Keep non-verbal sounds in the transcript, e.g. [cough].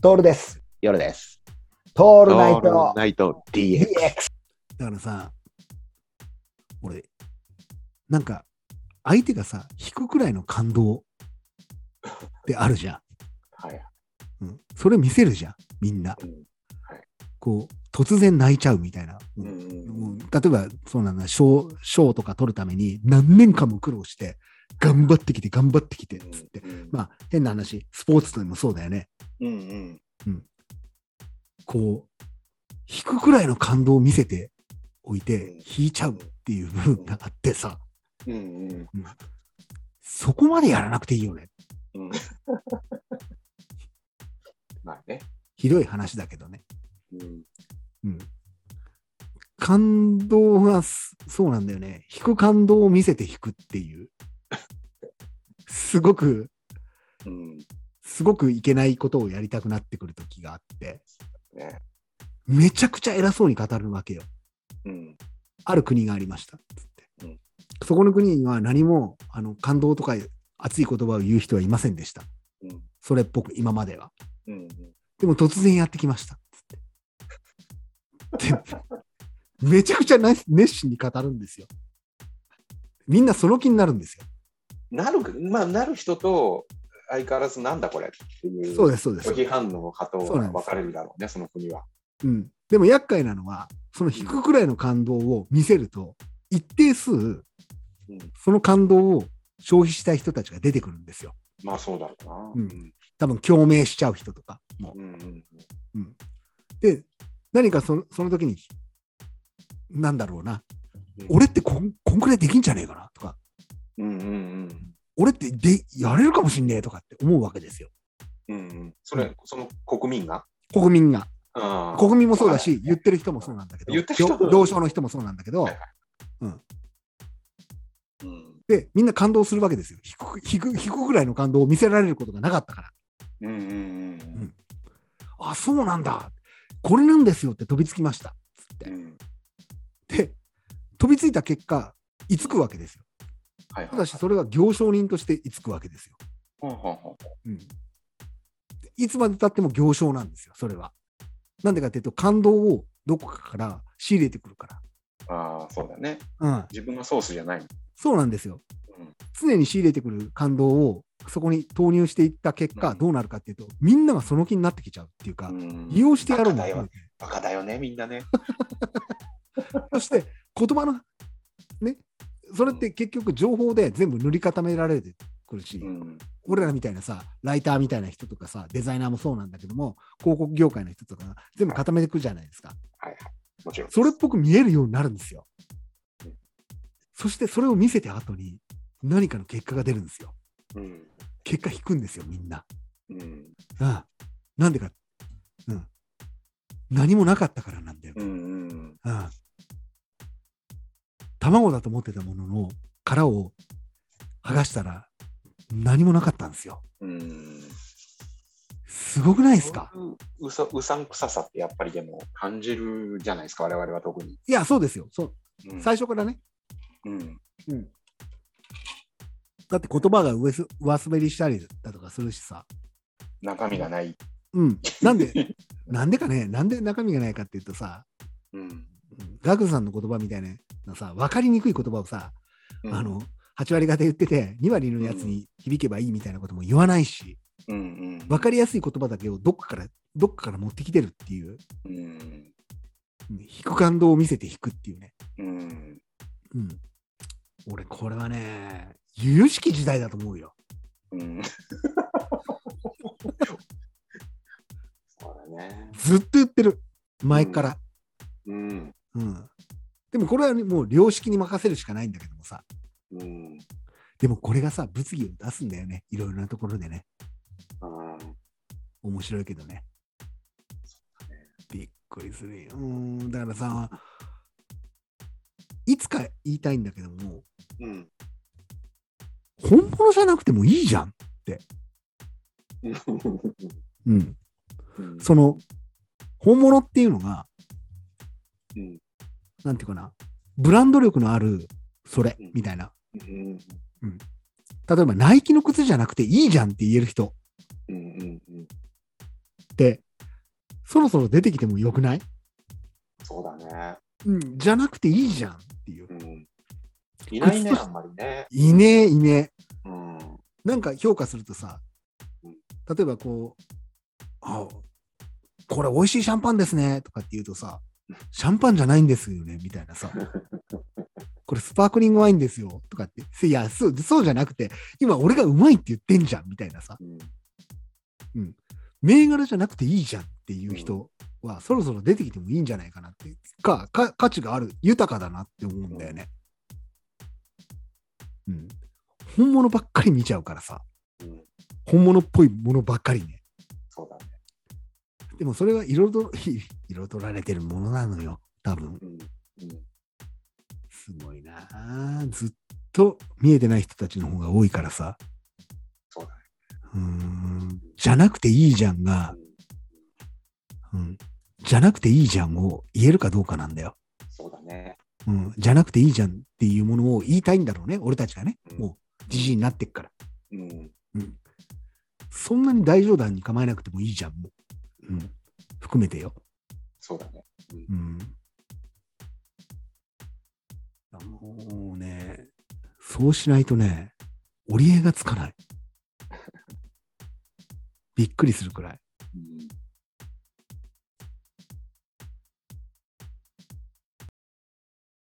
トールです。夜です。トーオルナイトナイト DX。だからさ、俺、なんか、相手がさ、引くくらいの感動ってあるじゃん。はい。うん。それ見せるじゃん、みんな。うんこう、突然泣いちゃうみたいな。うもんう例えば、そうなんだ、賞、賞とか取るために何年間も苦労して、頑張ってきて、頑張ってきて、つって。うんまあ、変な話、スポーツでもそうだよね。うんうんこう、引くくらいの感動を見せておいてうん、引いちゃうっていう部分があってさ、うんうんそこまでやらなくていいよね。うん。[laughs] まあね。ひどい話だけどね。うんうん。感動がすそうなんだよね。引く感動を見せて引くっていう。すごく、うん。すごくいけないことをやりたくなってくる時があって、ね。めちゃくちゃ偉そうに語るわけよ。うん。ある国がありましたっつって、うんそこの国には何もあの感動とか熱い言葉を言う人はいませんでした。うん。それっぽく今までは。うん。でも突然やってきましたっつって。でめちゃくちゃな熱心に語るんですよ。みんなその気になるんですよ。なる、まあ、なる人と、相変わらずなんだこれっていう。そうです、そうです拒。否反応の派と分かれるだろうね、その国は。うん、でも厄介なのは、その引くくらいの感動を見せると、一定数、うん。その感動を消費したい人たちが出てくるんですよ。まあ、そうだろうな。うん多分共鳴しちゃう人とかも。うん。うん。で、何かそのその時に、なんだろうな、うん俺ってこんこんくらいできんじゃねえかなとか、うん。うん。俺ってでやれるかもしんねえとかって思うわけですよ。うん。うん。それ、その国民が？国民が。国民もそうだし、言ってる人もそうなんだけど、言ってる人も同同省の人もそうなんだけど、はいうん。で、みんな感動するわけですよ。引く、引く、引くぐらいの感動を見せられることがなかったから。うん。うん。うん。あ、そうなんだ。これなんですよって飛びつきました。つってう。ん。で、飛びついた結果、居つくわけですよ。ただし、それが行商人として居つくわけですよ。うん。いつまでたっても行商なんですよ、それは。なんでかっていうと、感動をどこかから仕入れてくるかああ、そうだね。ら。うん。自分のソースじゃない。そうなんですよ。うん。常に仕入れてくる感動をそこに投入していった結果、うんどうなるかっていうと、みんながその気になってきちゃうっていうか、うん利用してやろうもバカだよん。バカだよね、みんなね。[laughs] そして、言葉の、ね、それって結局情報で全部塗り固められてくるし、うん。俺らみたいなさ、ライターみたいな人とかさ、デザイナーもそうなんだけども、広告業界の人とかが全部固めてくるじゃないですか。はいはい。もちろん。それっぽく見えるようになるんですようん。そしてそれを見せた後に何かの結果が出るんですよ。うん。結果引くんですよ、みんな。うん。ああなんでか、うん。何もなかったからなんだよ。うん。うん。ああ卵だと思ってたものの殻を剥がしたら何もなかったんですよ。うん。すごくないですか？そうさうさんくささってやっぱりでも感じるじゃないですか、我々は特に。いや、そうですよ。そううん最初からね。うん。だって言葉が上す上滑りしたりだとかするしさ。中身がない。うん。なんで、[laughs] なんでかね、なんで中身がないかっていうとさ、うん。うんガクさんの言葉みたいなさ、分かりにくい言葉をさ、うんあの、8割方言ってて、2割のやつに響けばいいみたいなことも言わないし、うんうん。分かりやすい言葉だけをどっかから、どっかから持ってきてるっていう、うん。うん引く感動を見せて引くっていうね。うん。うん。俺、これはね、由々しき時代だと思うよ。うん。そうだね。ずっと言ってる。前から。うん。うん。でもこれはね、もう良識に任せるしかないんだけどもさ。うん。でもこれがさ、物議を出すんだよね。いろいろなところでね。うん。面白いけどね。びっくりするよ。うん。だからさ、いつか言いたいんだけども、うん。本物じゃなくてもいいじゃん。うん。うん。その、本物っていうのが、うん。なんていうかな、ブランド力のあるそれうんみたいな。うん。例えば、ナイキの靴じゃなくていいじゃんって言える人。うん。うん。って、そろそろ出てきてもよくない？そうだね。うん、じゃなくていいじゃんっていう。うん。いないね、あんまりね。いねえ、いねえ。うん。なんか評価するとさうん、例えばこう、あ、これ美味しいシャンパンですねとかって言うとさ、シャンパンじゃないんですよねみたいなさ、これスパークリングワインですよとかって、いや、そうそうじゃなくて、今俺がうまいって言ってんじゃんみたいなさ、うん。銘柄じゃなくていいじゃんっていう人は、そろそろ出てきてもいいんじゃないかなって、か、か価値がある、豊かだなって思うんだよね。うん。本物ばっかり見ちゃうからさ、うん。本物っぽいものばっかりね。そうだね。でもそれは彩り [laughs] 彩られてるものなのよ、多分。すごいなあずっと見えてない人たちの方が多いからさ。そうだね。うーん。じゃなくていいじゃんが、うん。じゃなくていいじゃんを言えるかどうかなんだよ。そうだね。うん。じゃなくていいじゃんっていうものを言いたいんだろうね、俺たちがね。うんもう、じじいになってっから。うん。うん。そんなに大冗談に構えなくてもいいじゃん、も。含めてよ。そうだね。うん。もうね、そうしないとね、折り合いがつかない。[laughs] びっくりするくらい。